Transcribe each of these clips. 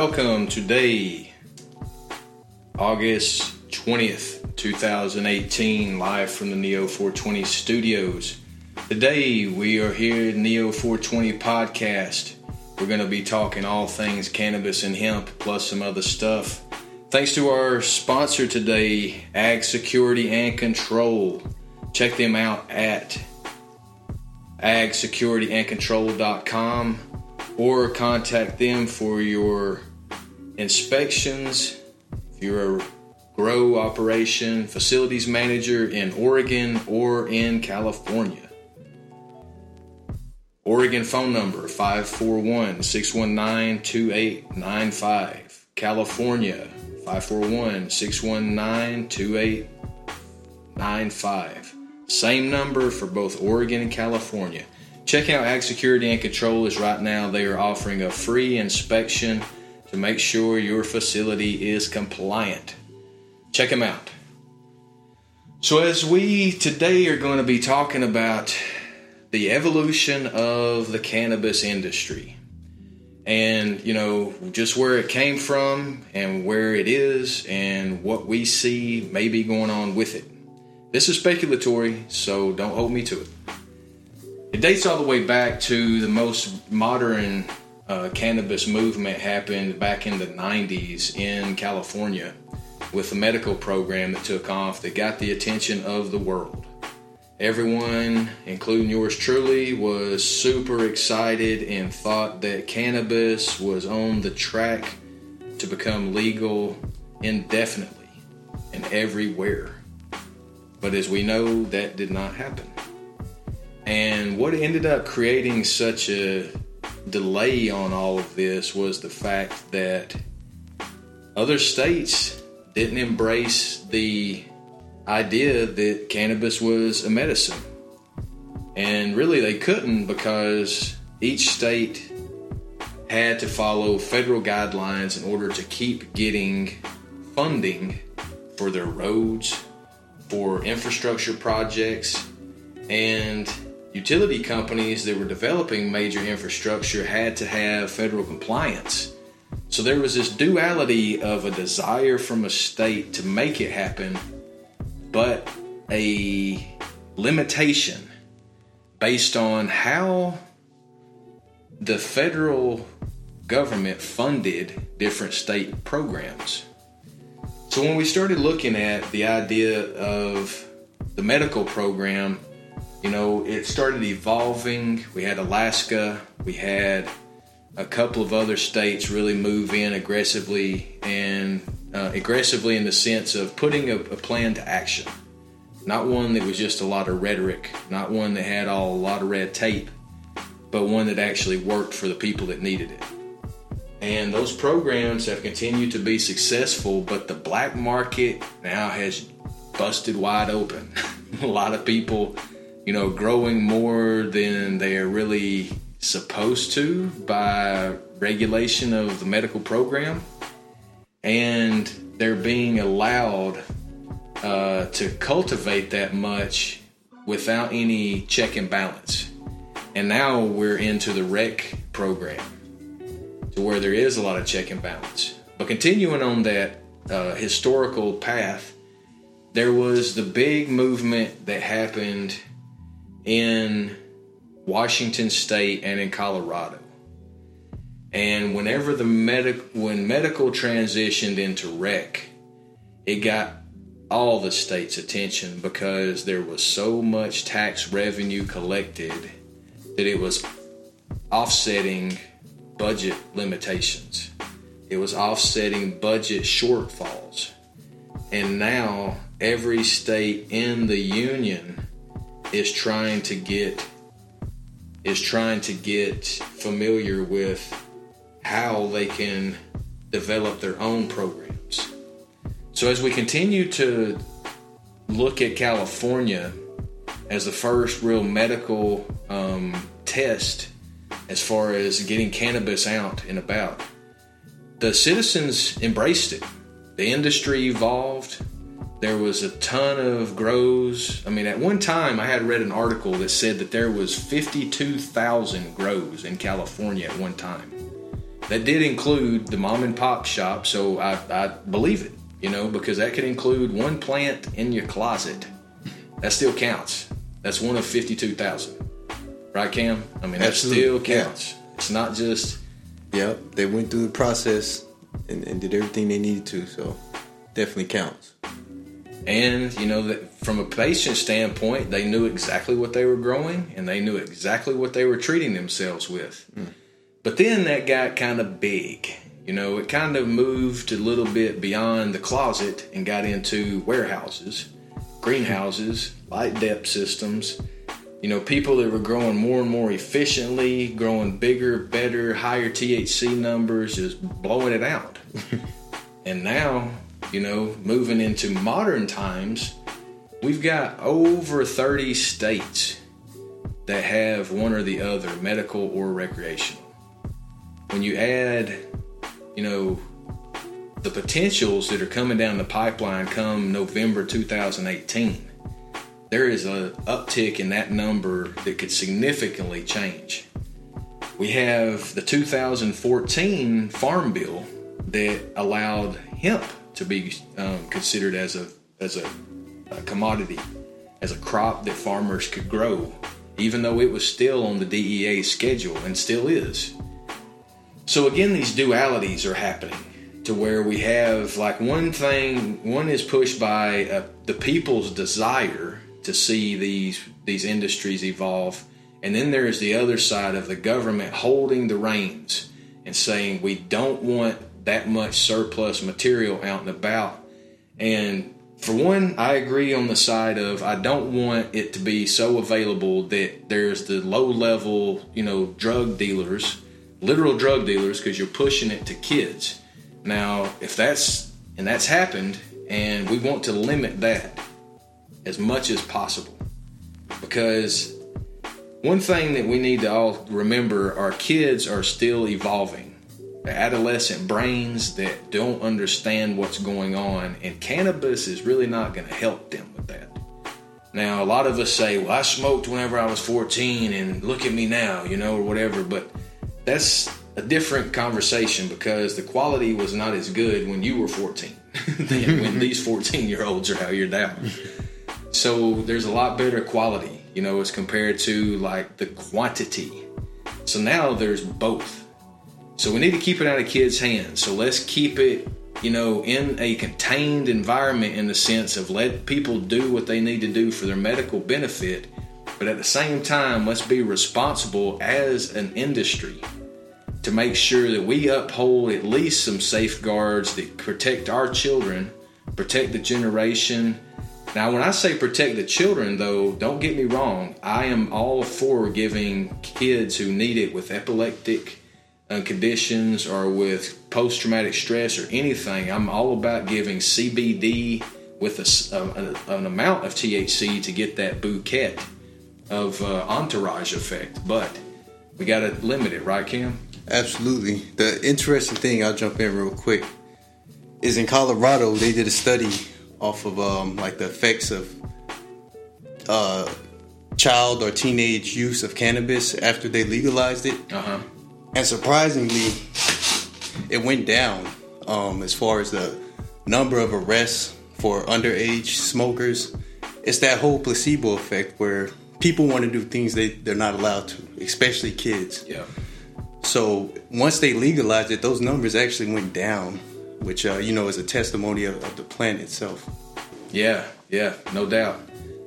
welcome today, August 20th, 2018, live from the Neo 420 studios. Today we are here at Neo 420 podcast. We're going to be talking all things cannabis and hemp, plus some other stuff. Thanks to our sponsor today, Ag Security and Control. Check them out at agsecurityandcontrol.com or contact them for your inspections. If you're a grow operation facilities manager in Oregon or in California. Oregon phone number 541 619 2895. California 541 619 2895. Same number for both Oregon and California. Check out Ag Security and Control is right now they are offering a free inspection to make sure your facility is compliant. Check them out. So as we today are going to be talking about the evolution of the cannabis industry and you know just where it came from and where it is and what we see maybe going on with it this is speculatory, so don't hold me to it. It dates all the way back to the most modern uh, cannabis movement happened back in the 90s in California with a medical program that took off that got the attention of the world. Everyone, including yours truly, was super excited and thought that cannabis was on the track to become legal indefinitely and everywhere. But as we know, that did not happen. And what ended up creating such a delay on all of this was the fact that other states didn't embrace the idea that cannabis was a medicine. And really, they couldn't because each state had to follow federal guidelines in order to keep getting funding for their roads, for infrastructure projects and utility companies that were developing major infrastructure had to have federal compliance. So there was this duality of a desire from a state to make it happen, but a limitation based on how the federal government funded different state programs. So when we started looking at the idea of the medical program, you know, it started evolving. We had Alaska, we had a couple of other states really move in aggressively and uh, aggressively in the sense of putting a, a, plan to action. Not one that was just a lot of rhetoric, not one that had all a lot of red tape, but one that actually worked for the people that needed it. And those programs have continued to be successful, but the black market now has busted wide open. a lot of people, you know, growing more than they are really supposed to by regulation of the medical program. And they're being allowed uh, to cultivate that much without any check and balance. And now we're into the rec program to where there is a lot of check and balance. But continuing on that uh, historical path, there was the big movement that happened in Washington State and in Colorado. And whenever the medic when medical transitioned into rec, it got all the state's attention because there was so much tax revenue collected that it was offsetting budget limitations. It was offsetting budget shortfalls. And now every state in the union is trying to get is trying to get familiar with how they can develop their own programs. So as we continue to look at California as the first real medical um, test as far as getting cannabis out and about. The citizens embraced it. The industry evolved. There was a ton of grows. I mean, at one time, I had read an article that said that there was 52,000 grows in California at one time. that did include the mom and pop shop, so I, I believe it, you know, because that could include one plant in your closet. That still counts. That's one of 52,000. Right, Cam? I mean, that Absolutely, still yeah. counts. It's not just, Yep, they went through the process and, and did everything they needed to, so definitely counts. And, you know, that from a patient standpoint, they knew exactly what they were growing and they knew exactly what they were treating themselves with. Hmm. But then that got kind of big. You know, it kind of moved a little bit beyond the closet and got into warehouses, greenhouses, light dep systems. You know, people that were growing more and more efficiently, growing bigger, better, higher THC numbers, just blowing it out. and now, you know, moving into modern times, we've got over 30 states that have one or the other, medical or recreational when you add, you know, the potentials that are coming down the pipeline come November 2018, there is a uptick in that number that could significantly change. We have the 2014 Farm Bill that allowed hemp to be um, considered as a as a, a commodity, as a crop that farmers could grow, even though it was still on the DEA schedule and still is. So again, these dualities are happening to where we have like one thing, one is pushed by uh, the people's desire to see these these industries evolve, and then there is the other side of the government holding the reins and saying we don't want that much surplus material out and about. And for one, I agree on the side of I don't want it to be so available that there's the low level, you know, drug dealers literal drug dealers because you're pushing it to kids. Now, if that's and that's happened, and we want to limit that as much as possible because one thing that we need to all remember our kids are still evolving. Adolescent brains that don't understand what's going on, and cannabis is really not going to help them with that. Now, a lot of us say, Well, I smoked whenever I was 14, and look at me now, you know, or whatever, but that's a different conversation because the quality was not as good when you were 14 than when these 14 year olds are out here down. So there's a lot better quality, you know, as compared to like the quantity. So now there's both. So we need to keep it out of kids' hands. So let's keep it, you know, in a contained environment in the sense of let people do what they need to do for their medical benefit. But at the same time, let's be responsible as an industry to make sure that we uphold at least some safeguards that protect our children, protect the generation. Now, when I say protect the children, though, don't get me wrong, I am all for giving kids who need it with epileptic uh, conditions or with post traumatic stress or anything, I'm all about giving CBD with a, a- an amount of THC to get that bouquet of uh, entourage effect. But we got to limit it, right, Kim? Absolutely. The interesting thing, I'll jump in real quick, is in Colorado they did a study off of um, like the effects of uh, child or teenage use of cannabis after they legalized it, Uh huh. And surprisingly, it went down um, as far as the number of arrests for underage smokers. It's that whole placebo effect where people want to do things they, they're not allowed to, especially kids. Yeah. So once they legalized it, those numbers actually went down, which uh, you know is a testimony of, of the plant itself. Yeah, yeah, no doubt.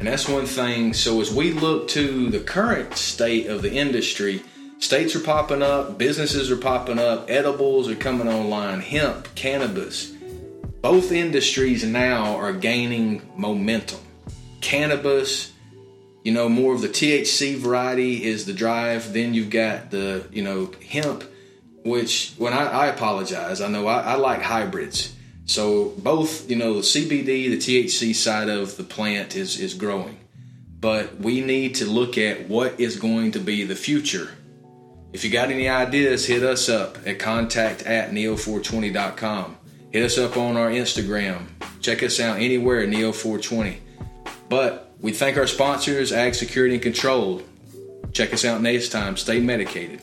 And that's one thing. So as we look to the current state of the industry, states are popping up, businesses are popping up, edibles are coming online, hemp, cannabis. Both industries now are gaining momentum. Cannabis, you know, more of the THC variety is the drive. Then you've got the, you know, hemp, which when I, I apologize, I know I, I like hybrids. So both, you know, the CBD, the THC side of the plant is is growing, but we need to look at what is going to be the future. If you got any ideas, hit us up at contact at neo420.com. Hit us up on our Instagram. Check us out anywhere at neo420. But we thank our sponsors, Ag Security and Control. Check us out next time. Stay medicated.